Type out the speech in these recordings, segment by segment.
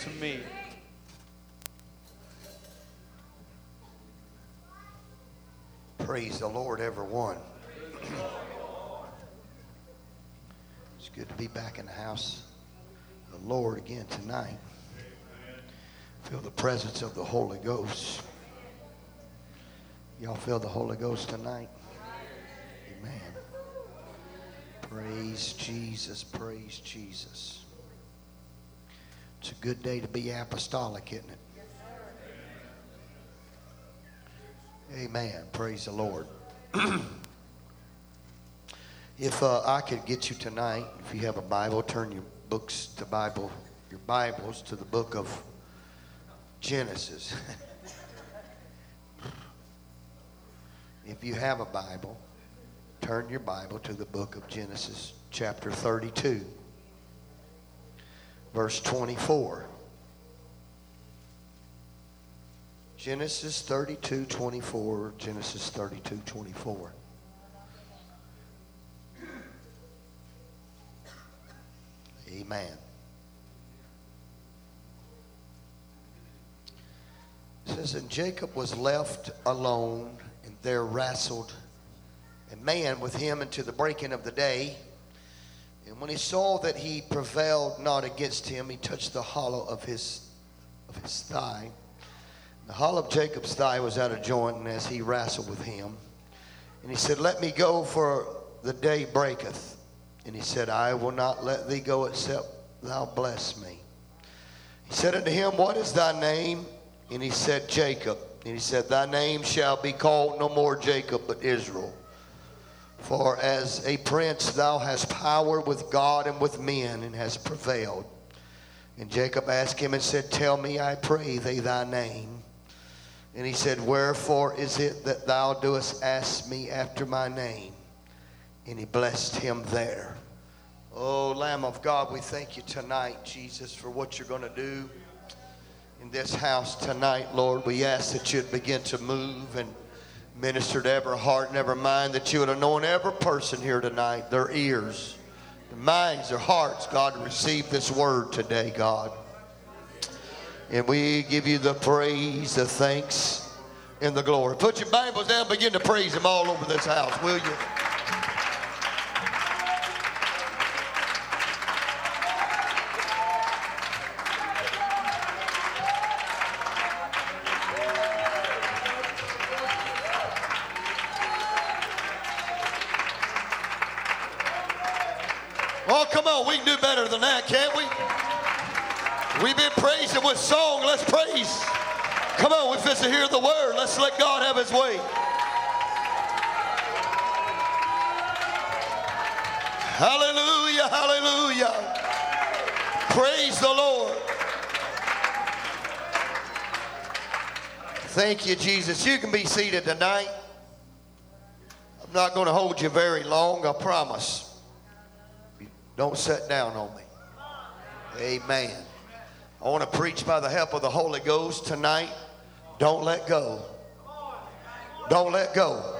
to me. Praise the Lord, everyone. it's good to be back in the house of the Lord again tonight. Feel the presence of the Holy Ghost. Y'all feel the Holy Ghost tonight? Amen. Praise Jesus. Praise Jesus. It's a good day to be apostolic, isn't it? Yes, Amen. Praise the Lord. if uh, I could get you tonight, if you have a Bible, turn your books to Bible, your Bibles to the book of Genesis. if you have a Bible, turn your Bible to the book of Genesis, chapter 32, verse 24. Genesis 32, 24. Genesis 32, 24. Amen. It says, And Jacob was left alone, and there wrestled a man with him until the breaking of the day. And when he saw that he prevailed not against him, he touched the hollow of his, of his thigh. The hollow of Jacob's thigh was out of joint, and as he wrestled with him, and he said, Let me go, for the day breaketh. And he said, I will not let thee go except thou bless me. He said unto him, What is thy name? And he said, Jacob. And he said, Thy name shall be called no more Jacob, but Israel. For as a prince thou hast power with God and with men, and hast prevailed. And Jacob asked him and said, Tell me, I pray thee, thy name. And he said, Wherefore is it that thou doest ask me after my name? And he blessed him there. Oh, Lamb of God, we thank you tonight, Jesus, for what you're going to do in this house tonight, Lord. We ask that you'd begin to move and minister to every heart and every mind, that you would anoint every person here tonight, their ears, their minds, their hearts, God, to receive this word today, God. And we give you the praise, the thanks, and the glory. Put your Bibles down, begin to praise Him all over this house, will you? Thank you, Jesus. You can be seated tonight. I'm not going to hold you very long, I promise. Don't sit down on me. Amen. I want to preach by the help of the Holy Ghost tonight. Don't let go. Don't let go.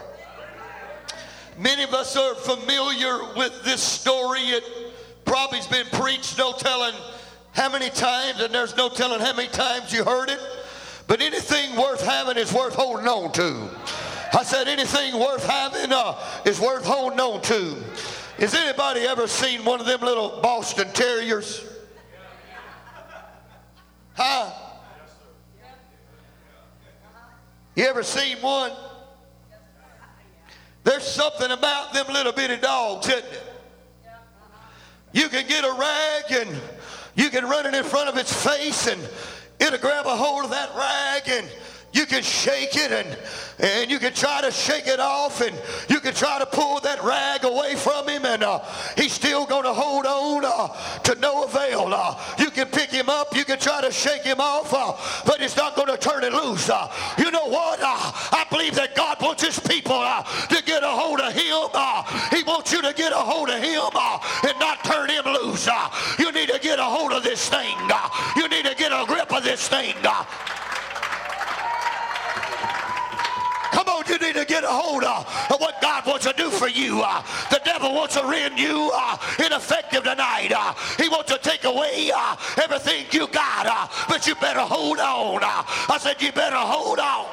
Many of us are familiar with this story. It probably has been preached, no telling how many times, and there's no telling how many times you heard it. But anything worth having is worth holding on to. I said anything worth having uh, is worth holding on to. Has anybody ever seen one of them little Boston Terriers? Huh? You ever seen one? There's something about them little bitty dogs, isn't it? You can get a rag and you can run it in front of its face and it'll grab a hold of that rag and you can shake it and, and you can try to shake it off and you can try to pull that rag away from him and uh, he's still going to hold on uh, to no avail. Uh, you can pick him up, you can try to shake him off, uh, but it's not going to turn it loose. Uh, you know what? Uh, I believe that God wants his people to get a hold of him. he wants you to get a hold of him and not turn him loose. you need to get a hold of this thing. you a grip of this thing. Come on, you need to get a hold of, what God wants to do for you. Uh, the devil wants to render you uh, ineffective tonight. Uh, he wants to take away everything you got, but you better hold on. I said, you better hold on.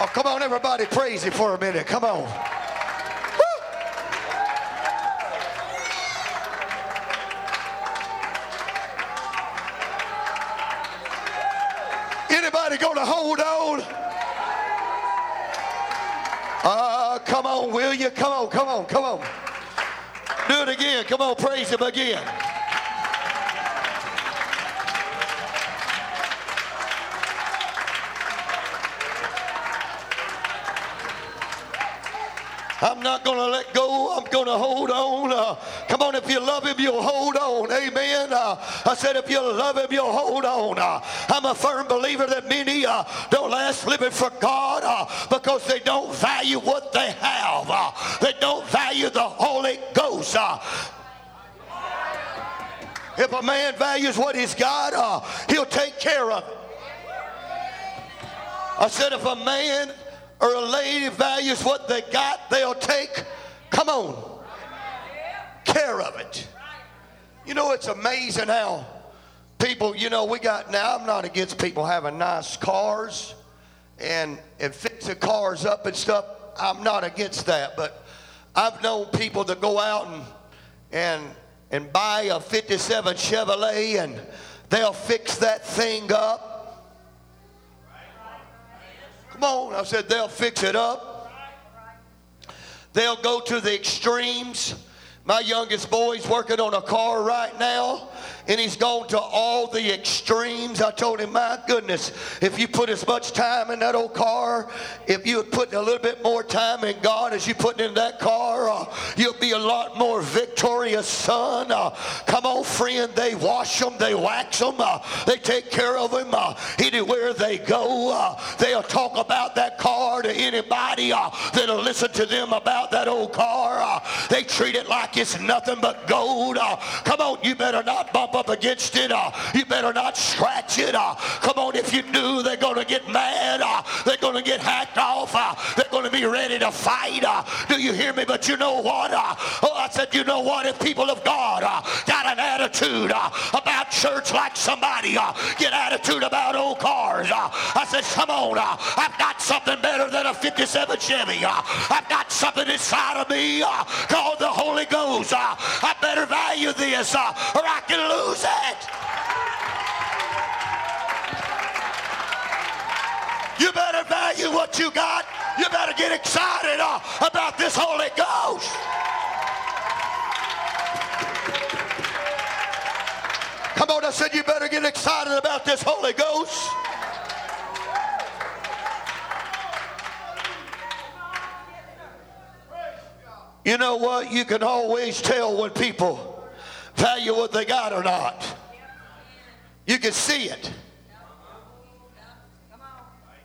Oh, come on, everybody, praise him for a minute. Come on. Anybody gonna hold on? Uh, come on, will you? Come on, come on, come on. Do it again. Come on, praise him again. I'm not going to let go. I'm going to hold on. Uh, come on, if you love him, you'll hold on. Amen. Uh, I said, if you love him, you'll hold on. Uh, I'm a firm believer that many uh, don't last living for God uh, because they don't value what they have. Uh, they don't value the Holy Ghost. if a man values what he's got, he'll take care of it. I said, if a man or a lady values what they got, they'll take, come on, care of it. You know, it's amazing how people, you know, we got now, I'm not against people having nice cars and, and fixing cars up and stuff. I'm not against that, but I've known people that go out and, and, and buy a 57 Chevrolet and they'll fix that thing up Come on. I said they'll fix it up. They'll go to the extremes. My youngest boy's working on a car right now and he's gone to all the extremes. I told him, my goodness, if you put as much time in that old car, if you would put a little bit more time in God as you put in that car, uh, you'll be a lot more victorious, son. Uh, come on, friend. They wash them, they wax them, uh, they take care of them. Uh, anywhere they go, uh, they'll talk about that car to anybody uh, that'll listen to them about that old car. they treat it like it's nothing but gold. come on, you better not bump up against it, uh, you better not scratch it. Uh, come on, if you do, they're going to get mad. Uh, they're going to get hacked off. Uh, they're going to be ready to fight. Uh. Do you hear me? But you know what? Uh, oh, I said, you know what? If people of God got an attitude about church like somebody get attitude about old cars, I said, come on. I've got something better than a 57 Chevy. I've got something inside of me called the Holy Ghost. I better value this or I can lose lose it. You better value what you got. You better get excited uh, about this Holy Ghost. Come on, I said you better get excited about this Holy Ghost. You know what? You can always tell when people value what they got or not. You can see it.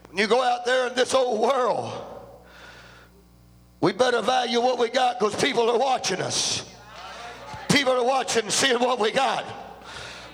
When you go out there in this old world, we better value what we got because people are watching us. People are watching, seeing what we got.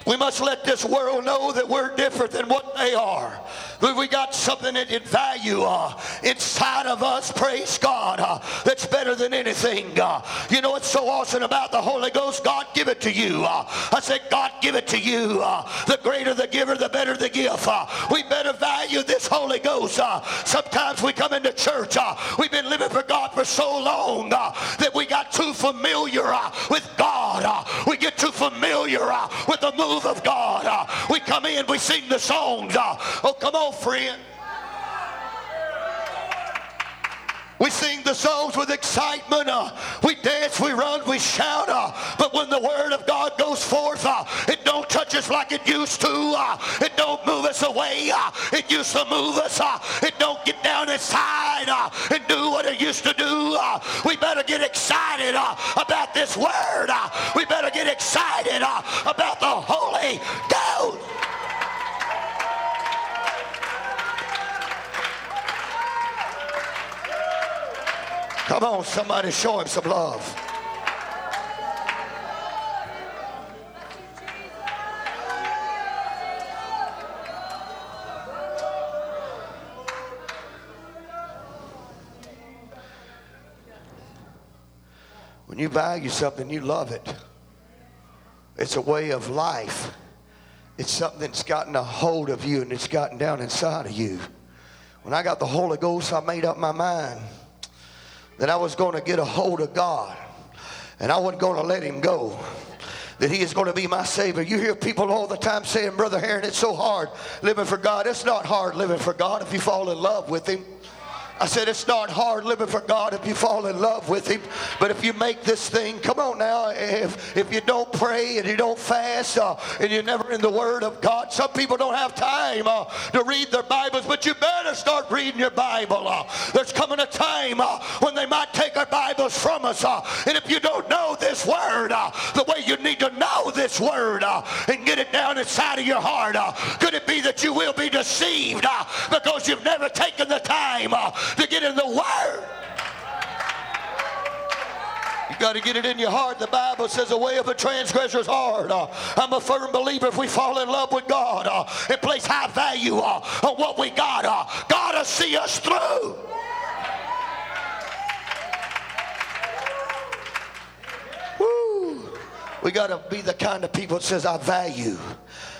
We must let this world know that we're different than what they are. We got something that value uh, inside of us, praise God, uh, that's better than anything. Uh, you know what's so awesome about the Holy Ghost? God give it to you. Uh, I said, God give it to you. Uh, the greater the giver, the better the gift. Uh, we better value this Holy Ghost. sometimes we come into church. we've been living for God for so long that we got too familiar with God. we get too familiar with the move of God. we come in, we sing the songs. oh, come on, friend. We sing the songs with excitement. Uh, we dance, we run, we shout. Uh, but when the word of God goes forth, uh, it don't touch us like it used to. Uh, it don't move us away. Uh, it used to move us. Uh, it don't get down inside and do what it used to do. we better get excited about this word. we better get excited about the me, dude. Come on, somebody show him some love. When you value something, you love it. It's a way of life. It's something that's gotten a hold of you and it's gotten down inside of you. When I got the Holy Ghost, I made up my mind that I was going to get a hold of God and I wasn't going to let him go. That he is going to be my Savior. You hear people all the time saying, Brother Heron, it's so hard living for God. It's not hard living for God if you fall in love with him. I said, it's not hard living for God if you fall in love with Him. But if you make this thing, come on now, if, if you don't pray and you don't fast uh, and you're never in the Word of God, some people don't have time uh, to read their Bibles, but you better start reading your Bible. Uh, there's coming a time uh, when they might take our Bibles from us. Uh, and if you don't know this Word uh, the way you need to know this Word and get it down inside of your heart, could it be that you will be deceived because you've never taken the time? To get in the Word. You got to get it in your heart. The Bible says the way of a transgressor is hard. Uh, I'm a firm believer if we fall in love with God uh, and place high value uh, on what we got, uh, God will see us through. Woo. We got to be the kind of people that says, I value.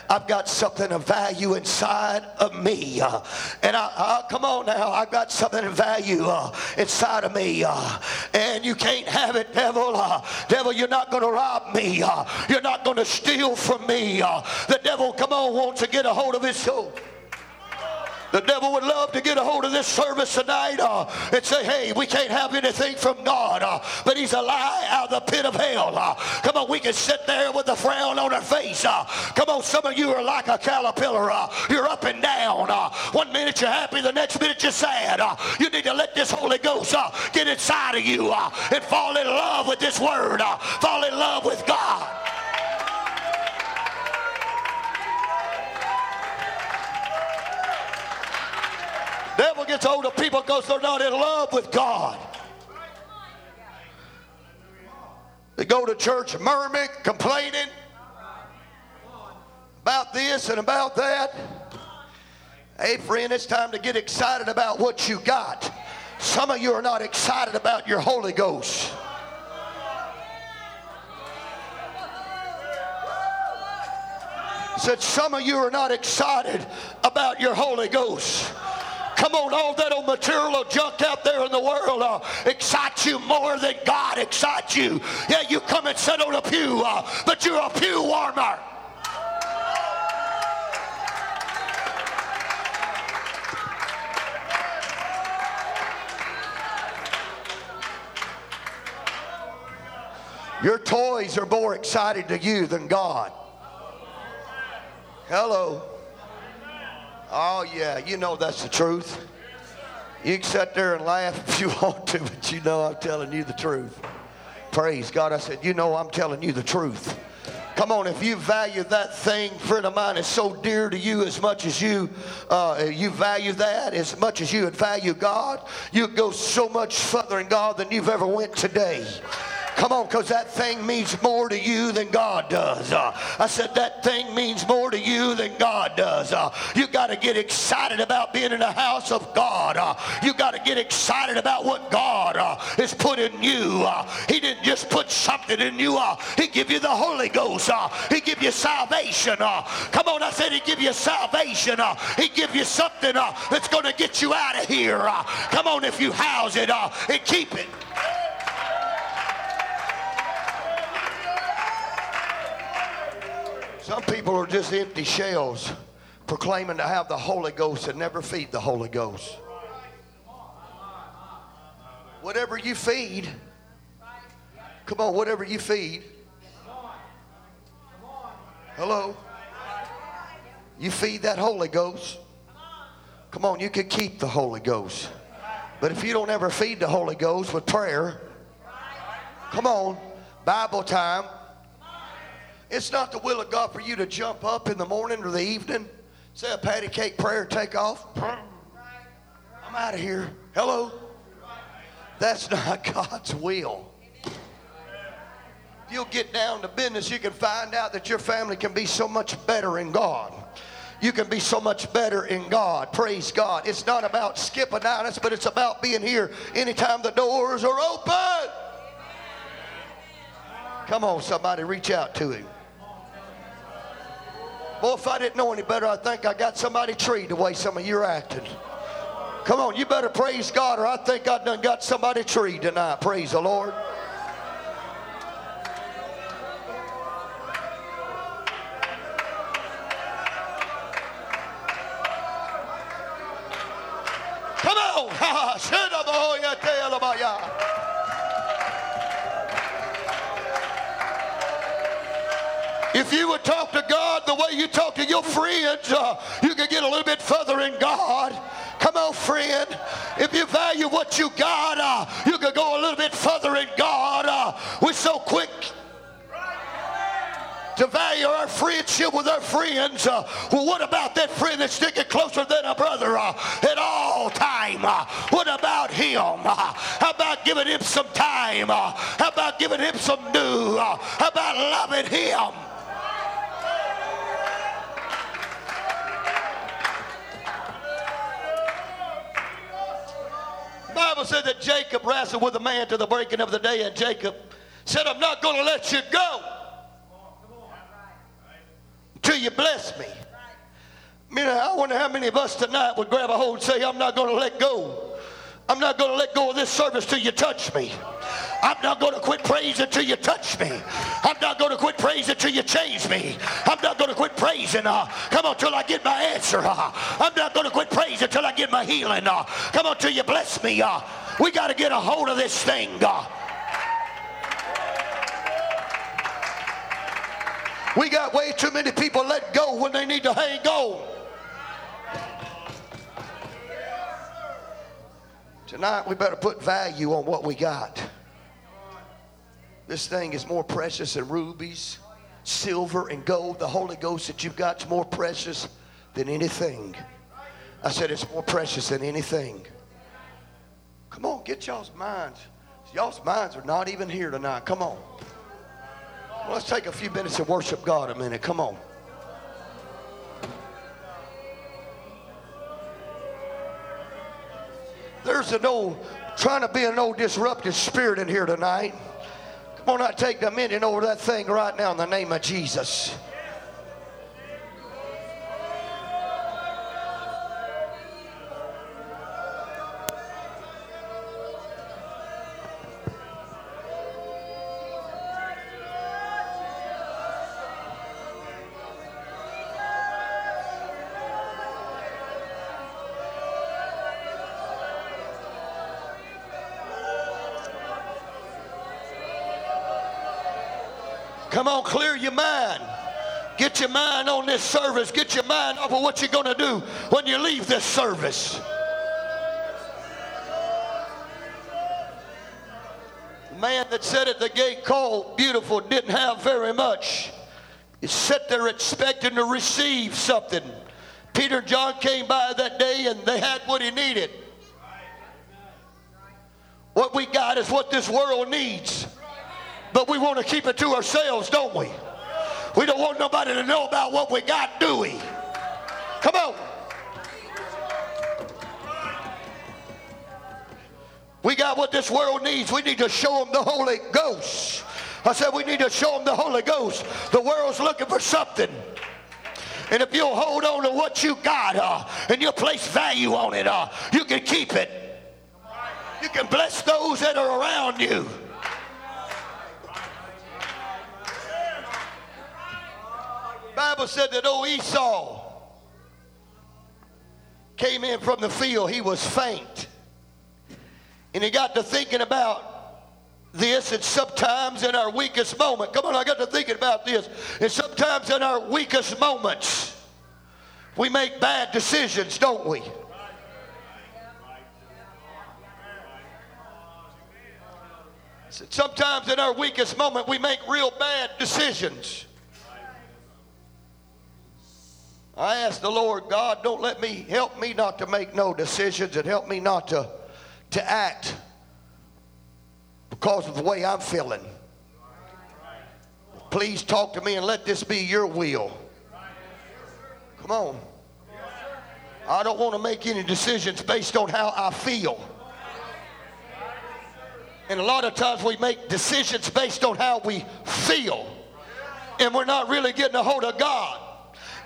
I've got something of value inside of me. Uh, and I, uh, come on now, I've got something of value uh, inside of me. Uh, and you can't have it, devil. Uh, devil, you're not going to rob me. Uh, you're not going to steal from me. the devil, come on, wants to get a hold of his soul. The devil would love to get a hold of this service tonight uh, and say, hey, we can't have anything from God. Uh, but he's a lie out of the pit of hell. Uh, come on, we can sit there with a frown on our face. Uh, come on, some of you are like a caterpillar. Uh, you're up and down. Uh, one minute you're happy, the next minute you're sad. you need to let this Holy Ghost get inside of you and fall in love with this word. fall in love with God. Gets older, people because they're not in love with God. They go to church murmuring, complaining about this and about that. Hey, friend, it's time to get excited about what you got. Some of you are not excited about your Holy Ghost. Said some of you are not excited about your Holy Ghost. Come on, all that old material junk out there in the world uh, excites you more than God excites you. Yeah, you come and sit on a pew, uh, but you're a pew warmer. Your toys are more exciting to you than God. Hello. Oh, yeah, you know that's the truth. You can sit there and laugh if you want to, but you know I'm telling you the truth. Praise God. I said, You know I'm telling you the truth. Come on, if you value that thing, friend of mine, is so dear to you as much as you uh, you value that, as much as you would value God, you'd go so much further in God than you've ever went today. Come on, because that thing means more to you than God does. Uh, I said that thing means more to you than God does. Uh, you got to get excited about being in the house of God. Uh, you got to get excited about what God uh, has put in you. Uh, he didn't just put something in you. Uh, he give you the Holy Ghost. he give you salvation. come on, I said he give you salvation. he give you something that's going to get you out of here. come on, if you house it and keep it. Some people are just empty shells proclaiming to have the Holy Ghost and never feed the Holy Ghost. Whatever you feed, come on, whatever you feed. Hello? You feed that Holy Ghost. Come on, you can keep the Holy Ghost. But if you don't ever feed the Holy Ghost with prayer, come on, Bible time, it's not the will of God for you to jump up in the morning or the evening, say a patty cake prayer, take off. I'm out of here. Hello? That's not God's will. If you'll get down to business, you can find out that your family can be so much better in God. You can be so much better in God. Praise God. It's not about skipping out, us, but it's about being here anytime the doors are open. Come on, somebody, reach out to him. Boy, if I didn't know any better, I think I got somebody treed the way some of you are acting. Come on, you better praise God, or I think I done got somebody treed tonight. Praise the Lord. Come on. If you would talk to God way you talk to your friends, uh, you can get a little bit further in God. Come on, friend. If you value what you got, uh, you can go a little bit further in God. Uh, we're so quick to value our friendship with our friends. Uh, well, what about that friend that's sticking closer than a brother uh, at all time? Uh, what about him? Uh, how about giving him some time? Uh, how about giving him some new? Uh, how about loving him? Bible said that Jacob wrestled with a man to the breaking of the day, and Jacob said, I'm not going to let you go until you bless me. I wonder how many of us tonight would grab a hold and say, I'm not going to let go. I'm not going to let go of this service till you touch me. I'm not going to quit praising till you touch me. I'm not going to quit praising till you change me. I'm not going to quit praising. Uh, come on, till I get my answer. Uh, I'm not going to quit praising till I get my healing. Uh, come on, till you bless me. Uh, we got to get a hold of this thing. Uh. We got way too many people let go when they need to hang on. Tonight, we better put value on what we got. This thing is more precious than rubies, silver, and gold. The Holy Ghost that you've got is more precious than anything. I said it's more precious than anything. Come on, get y'all's minds. Y'all's minds are not even here tonight. Come on. Well, let's take a few minutes and worship God a minute. Come on. There's an old, trying to be an old disruptive spirit in here tonight. On, I take dominion over that thing right now in the name of Jesus. Get your mind on this service. Get your mind off of what you're going to do when you leave this service. The man that sat at the gate called beautiful didn't have very much. He sat there expecting to receive something. Peter and John came by that day and they had what he needed. What we got is what this world needs. But we want to keep it to ourselves, don't we? We don't want nobody to know about what we got, do we? Come on. We got what this world needs. We need to show them the Holy Ghost. I said we need to show them the Holy Ghost. The world's looking for something. And if you'll hold on to what you got uh, and you'll place value on it, uh, you can keep it. You can bless those that are around you. Bible said that old Esau came in from the field. He was faint. And he got to thinking about this, and sometimes in our weakest moment, come on, I got to thinking about this, and sometimes in our weakest moments, we make bad decisions, don't we? Sometimes in our weakest moment, we make real bad decisions. I ask the Lord, God, don't let me, help me not to make no decisions and help me not to, to act because of the way I'm feeling. Please talk to me and let this be your will. Come on. I don't want to make any decisions based on how I feel. And a lot of times we make decisions based on how we feel. And we're not really getting a hold of God.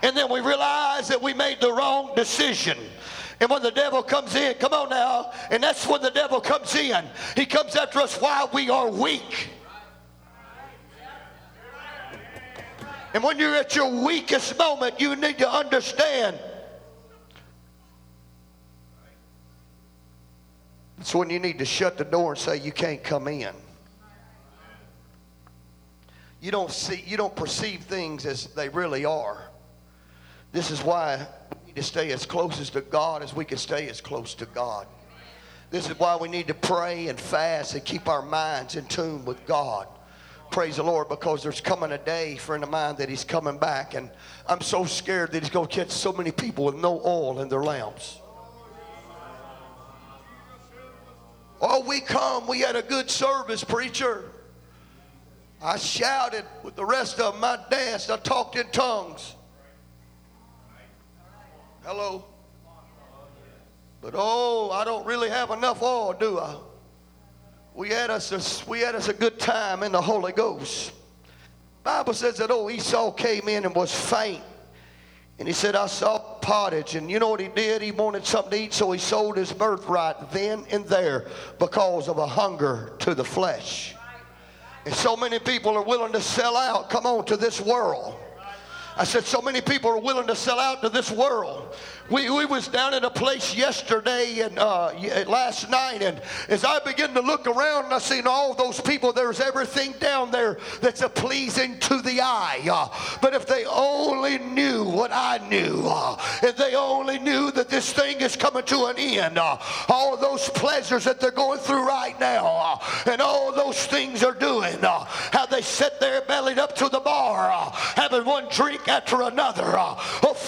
And then we realize that we made the wrong decision. And when the devil comes in, come on now, and that's when the devil comes in. He comes after us while we are weak. And when you're at your weakest moment, you need to understand. It's when you need to shut the door and say, You can't come in. You don't see, you don't perceive things as they really are. This is why we need to stay as close as to God as we can stay as close to God. This is why we need to pray and fast and keep our minds in tune with God. Praise the Lord, because there's coming a day, friend of mine, that He's coming back, and I'm so scared that He's going to catch so many people with no oil in their lamps. Oh, we come. We had a good service, preacher. I shouted with the rest of them. I danced. I talked in tongues. Hello. But oh, I don't really have enough oil, do I? We had us a, we had us a good time in the Holy Ghost. Bible says that oh Esau came in and was faint. And he said, I saw pottage. And you know what he did? He wanted something to eat, so he sold his birthright then and there because of a hunger to the flesh. And so many people are willing to sell out, come on, to this world. I said, so many people are willing to sell out to this world. We, we was down at a place yesterday and uh, last night, and as I begin to look around, and I seen all those people. There's everything down there that's a pleasing to the eye. Uh, but if they only knew what I knew, uh, if they only knew that this thing is coming to an end, uh, all those pleasures that they're going through right now, uh, and all those things they're doing, uh, how they sit there bellied up to the bar, having one drink after another.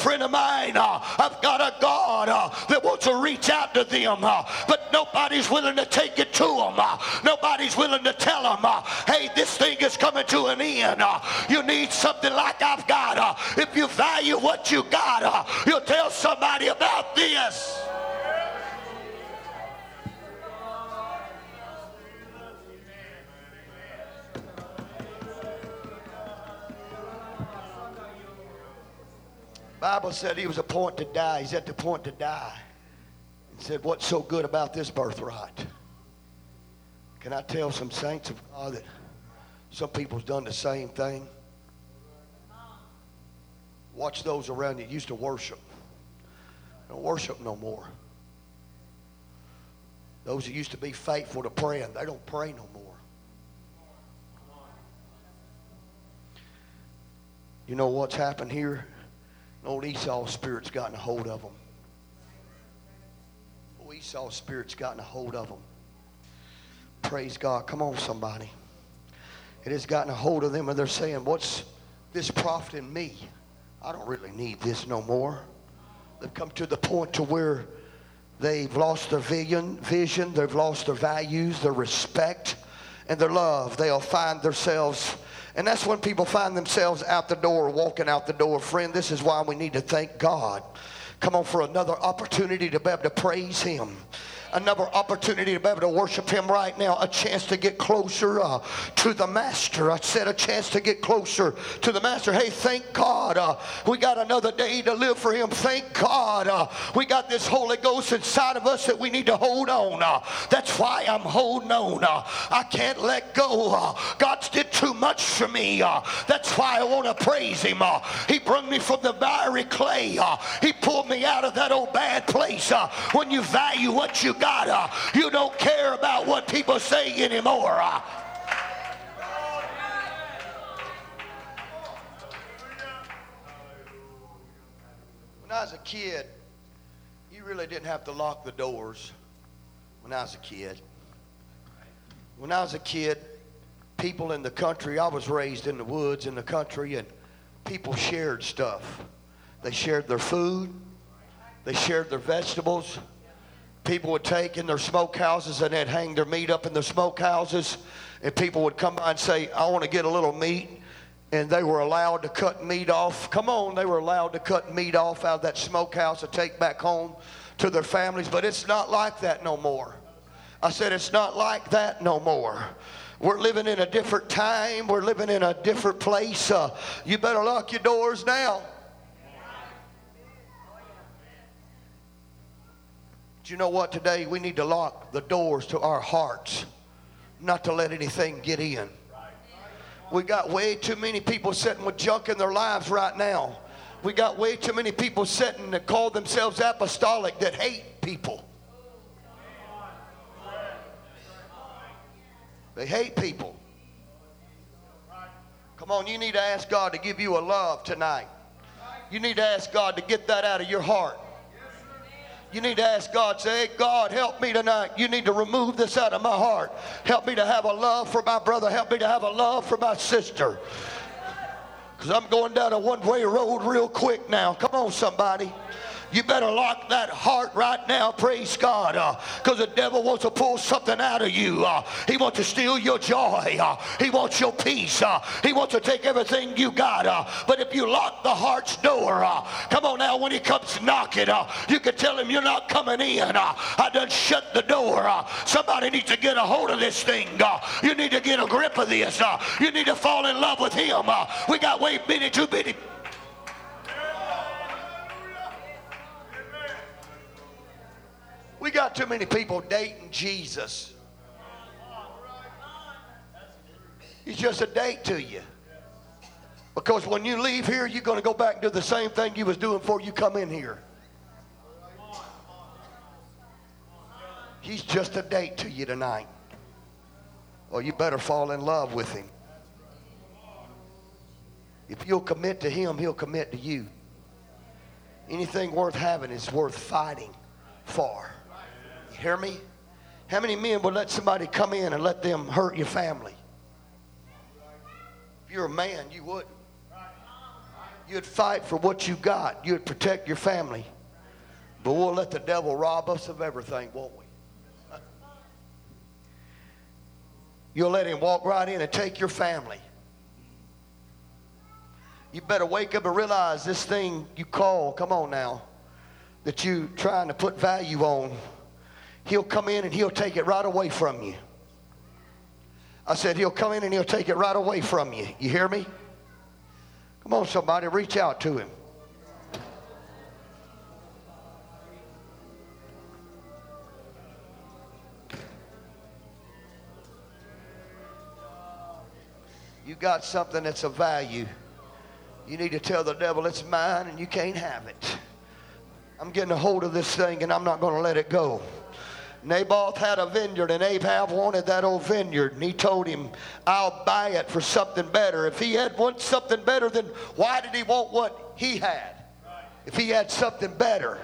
Friend of mine, I've got a God uh, that wants to reach out to them, uh, but nobody's willing to take it to them. Uh, nobody's willing to tell them, uh, hey, this thing is coming to an end. Uh, you need something like I've got. Uh, if you value what you got, you'll tell somebody about this. Bible said he was a point to die. He's at the point to die. He said, What's so good about this birthright? Can I tell some saints of God that some people's done the same thing? Watch those around you used to worship. Don't worship no more. Those that used to be faithful to praying, they don't pray no more. You know what's happened here? Old Esau's spirit's gotten a hold of them. Old oh, Esau's spirit's gotten a hold of them. Praise God. Come on, somebody. It has gotten a hold of them, and they're saying, What's this profiting me? I don't really need this no more. They've come to the point to where they've lost their vision, vision, they've lost their values, their respect, and their love. They'll find themselves and that's when people find themselves out the door, walking out the door. Friend, this is why we need to thank God. Come on for another opportunity to be able to praise Him another opportunity to be able to worship Him right now, a chance to get closer uh, to the Master. I said a chance to get closer to the Master. Hey, thank God uh, we got another day to live for Him. Thank God uh, we got this Holy Ghost inside of us that we need to hold on. Uh, that's why I'm holding on. Uh, I can't let go. Uh, God's did too much for me. that's why I want to praise Him. he brought me from the miry clay. he pulled me out of that old bad place. when you value what you God, uh, you don't care about what people say anymore. Uh. When I was a kid, you really didn't have to lock the doors when I was a kid. When I was a kid, people in the country, I was raised in the woods in the country, and people shared stuff. They shared their food, they shared their vegetables, people would take in their smokehouses and they'd hang their meat up in the smokehouses. And people would come by and say, I want to get a little meat. And they were allowed to cut meat off. Come on, they were allowed to cut meat off out of that smokehouse to take back home to their families. But it's not like that no more. I said, it's not like that no more. We're living in a different time. We're living in a different place. Uh, you better lock your doors now. You know what today? We need to lock the doors to our hearts, not to let anything get in. We got way too many people sitting with junk in their lives right now. We got way too many people sitting that call themselves apostolic that hate people. They hate people. Come on, you need to ask God to give you a love tonight. You need to ask God to get that out of your heart. You need to ask God, say, God, help me tonight. You need to remove this out of my heart. Help me to have a love for my brother. Help me to have a love for my sister. Because I'm going down a one way road real quick now. Come on, somebody. You better lock that heart right now, praise God, because uh, the devil wants to pull something out of you. Uh, he wants to steal your joy. Uh, he wants your peace. Uh, he wants to take everything you got. Uh, but if you lock the heart's door, uh, come on now, when he comes knocking, you can tell him you're not coming in. I done shut the door. somebody needs to get a hold of this thing. you need to get a grip of this. you need to fall in love with him. we got way many, too many We got too many people dating Jesus. He's just a date to you. Because when you leave here, you're going to go back and do the same thing you was doing before you come in here. He's just a date to you tonight. Well, you better fall in love with him. If you'll commit to him, he'll commit to you. Anything worth having is worth fighting for. Hear me? How many men would let somebody come in and let them hurt your family? If you're a man, you wouldn't. You'd fight for what you got. You'd protect your family. But we'll let the devil rob us of everything, won't we? You'll let him walk right in and take your family. You better wake up and realize this thing you call, come on now, that you're trying to put value on he'll come in and he'll take it right away from you. I said, he'll come in and he'll take it right away from you. You hear me? Come on, somebody, reach out to him. You got something that's of value. You need to tell the devil it's mine and you can't have it. I'm getting a hold of this thing and I'm not going to let it go. Naboth had a vineyard, and Ahab wanted that old vineyard. And he told him, I'll buy it for something better. If he had want something better, then why did he want what he had? If he had something better.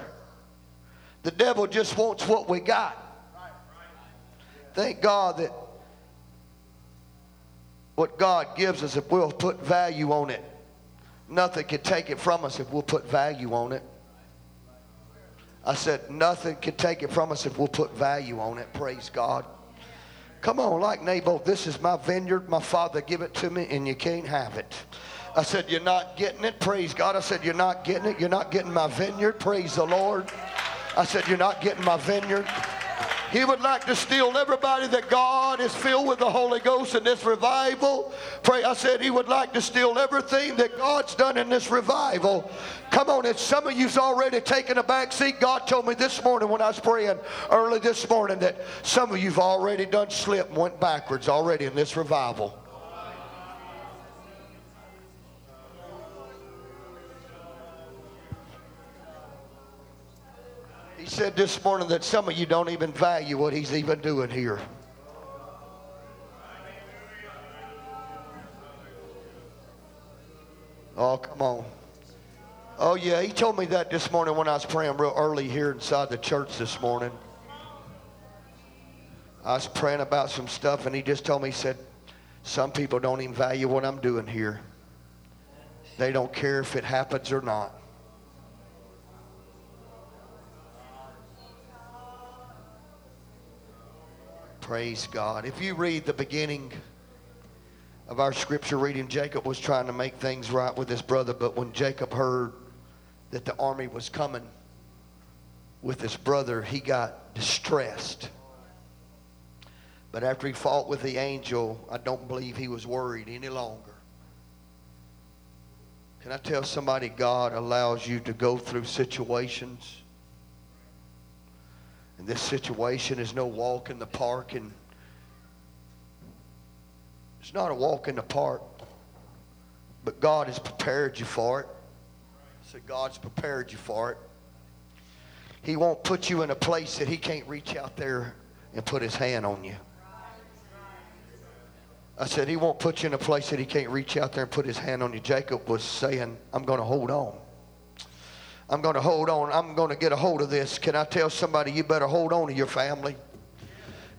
The devil just wants what we got. Thank God that what God gives us, if we'll put value on it, nothing can take it from us if we'll put value on it. I said, nothing can take it from us if we'll put value on it. Praise God. Come on, like Naboth, this is my vineyard. My father give it to me, and you can't have it. I said, You're not getting it. Praise God. I said, You're not getting it. You're not getting my vineyard. Praise the Lord. I said, You're not getting my vineyard. He would like to steal everybody that God is filled with the Holy Ghost in this revival. Pray, I said he would like to steal everything that God's done in this revival. Come on, and some of you's already taken a back seat. God told me this morning when I was praying early this morning that some of you've already done slip and went backwards already in this revival. Said this morning that some of you don't even value what he's even doing here. Oh, come on. Oh, yeah, he told me that this morning when I was praying real early here inside the church this morning. I was praying about some stuff, and he just told me, he said, Some people don't even value what I'm doing here. They don't care if it happens or not. Praise God. If you read the beginning of our scripture reading, Jacob was trying to make things right with his brother, but when Jacob heard that the army was coming with his brother, he got distressed. But after he fought with the angel, I don't believe he was worried any longer. Can I tell somebody God allows you to go through situations? And this situation is no walk in the park and it's not a walk in the park. But God has prepared you for it. So God's prepared you for it. He won't put you in a place that he can't reach out there and put his hand on you. I said, He won't put you in a place that He can't reach out there and put His hand on you. Jacob was saying, I'm going to hold on. I'm going to hold on. I'm going to get a hold of this. Can I tell somebody, you better hold on to your family?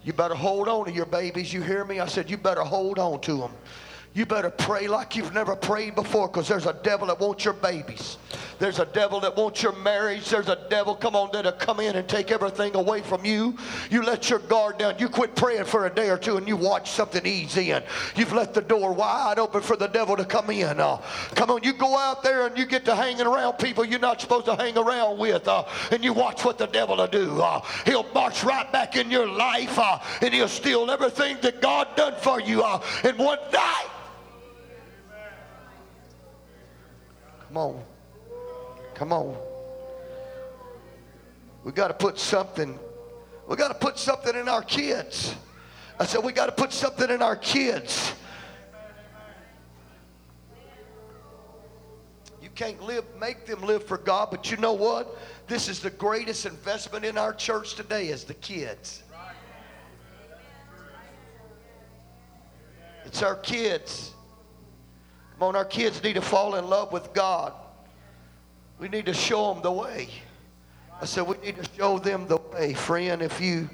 You better hold on to your babies. You hear me? I said, you better hold on to them. You better pray like you've never prayed before because there's a devil that wants your babies. There's a devil that wants your marriage. There's a devil, come on, that'll come in and take everything away from you. You let your guard down. You quit praying for a day or two and you watch something ease in. You've left the door wide open for the devil to come in. Uh, come on, you go out there and you get to hanging around people you're not supposed to hang around with. Uh, and you watch what the devil will do. Uh, he'll march right back in your life uh, and he'll steal everything that God done for you uh, in one night. Come on. Come on. We got to put something. We got to put something in our kids. I said, we got to put something in our kids. You can't live, make them live for God, but you know what? This is the greatest investment in our church today is the kids. It's our kids. Come on, our kids need to fall in love with God. We need to show them the way. I said, we need to show them the way. Friend, if you,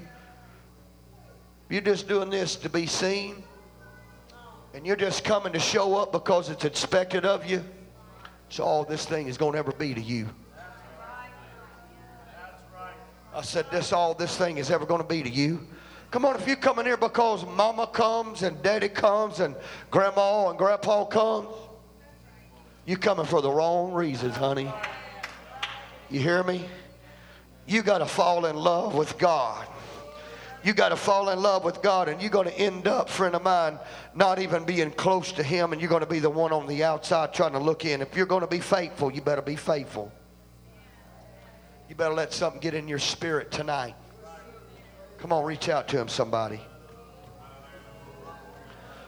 you're just doing this to be seen, and you're just coming to show up because it's expected of you, so all this thing is going to ever be to you. I said, this all this thing is ever going to be to you. Come on, if you come in here because mama comes and daddy comes and grandma and grandpa comes, you coming for the wrong reasons, honey. You hear me? You got to fall in love with God. You got to fall in love with God, and you're going to end up, friend of mine, not even being close to Him, and you're going to be the one on the outside trying to look in. If you're going to be faithful, you better be faithful. You better let something get in your spirit tonight. Come on, reach out to him, somebody.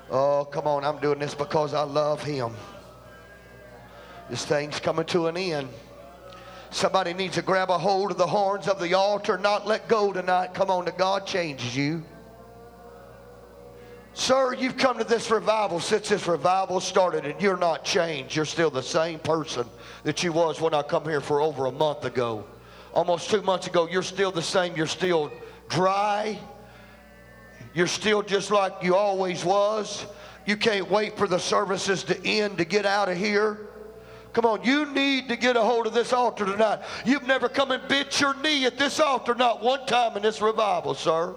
Oh, come on. I'm doing this because I love him. This thing's coming to an end. Somebody needs to grab a hold of the horns of the altar, not let go tonight. Come on, that God changes you. Sir, you've come to this revival since this revival started and you're not changed. You're still the same person that you was when I come here for over a month ago. Almost two months ago, you're still the same. You're still dry. You're still just like you always was. You can't wait for the services to end to get out of here. Come on, you need to get a hold of this altar tonight. You've never come and bit your knee at this altar, not one time in this revival, sir.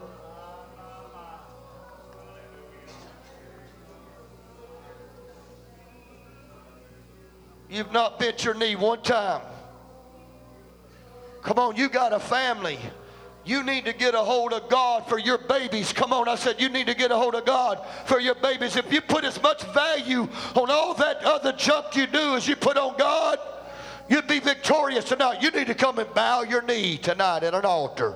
You've not bit your knee one time. Come on, you got a family. You need to get a hold of God for your babies. Come on, I said you need to get a hold of God for your babies. If you put as much value on all that other junk you do as you put on God, you'd be victorious tonight. You need to come and bow your knee tonight at an altar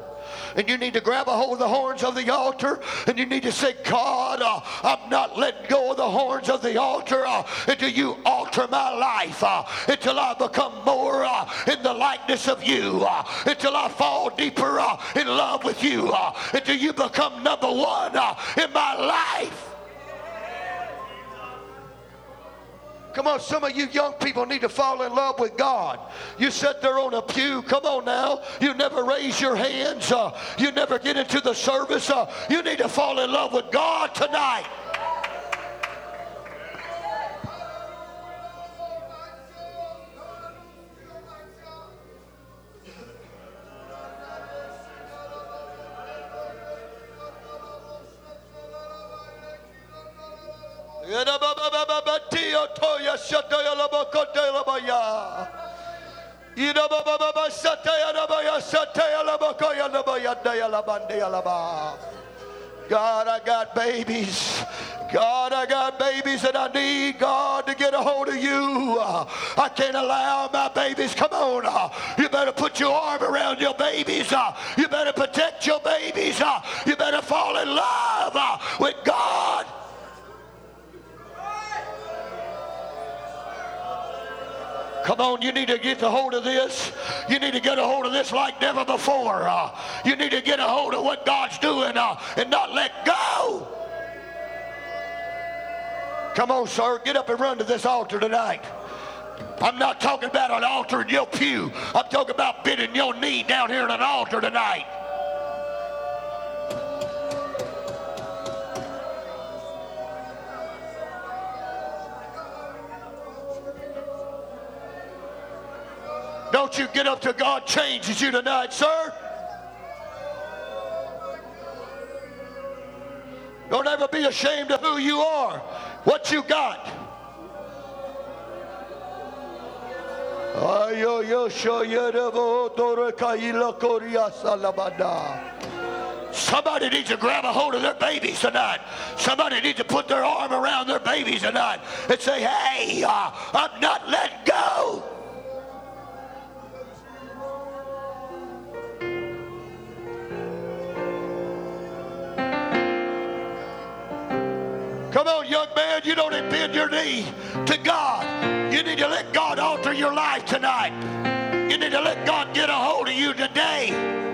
and you need to grab a hold of the horns of the altar and you need to say, God, uh, I'm not letting go of the horns of the altar uh, until you alter my life, uh, until I become more uh, in the likeness of you, uh, until I fall deeper uh, in love with you, until you become number one in my life. Come on, some of you young people need to fall in love with God. You sit there on a pew. Come on now. You never raise your hands. Uh, you never get into the service. Uh, you need to fall in love with God tonight. God, I got babies. God, I got babies and I need God to get a hold of you. I can't allow my babies. Come on. You better put your arm around your babies. You better protect your babies. You better fall in love with God Come on, you need to get a hold of this. You need to get a hold of this like never before. Uh, you need to get a hold of what God's doing uh, and not let go. Come on, sir, get up and run to this altar tonight. I'm not talking about an altar in your pew. I'm talking about bending your knee down here at an altar tonight. Don't you get up till God changes you tonight, sir. Don't ever be ashamed of who you are, what you got. Somebody needs to grab a hold of their babies tonight. Somebody needs to put their arm around their babies tonight and say, hey, uh, I'm not letting go. Come on, young man, you don't bend your knee to God. You need to let God alter your life tonight. You need to let God get a hold of you today.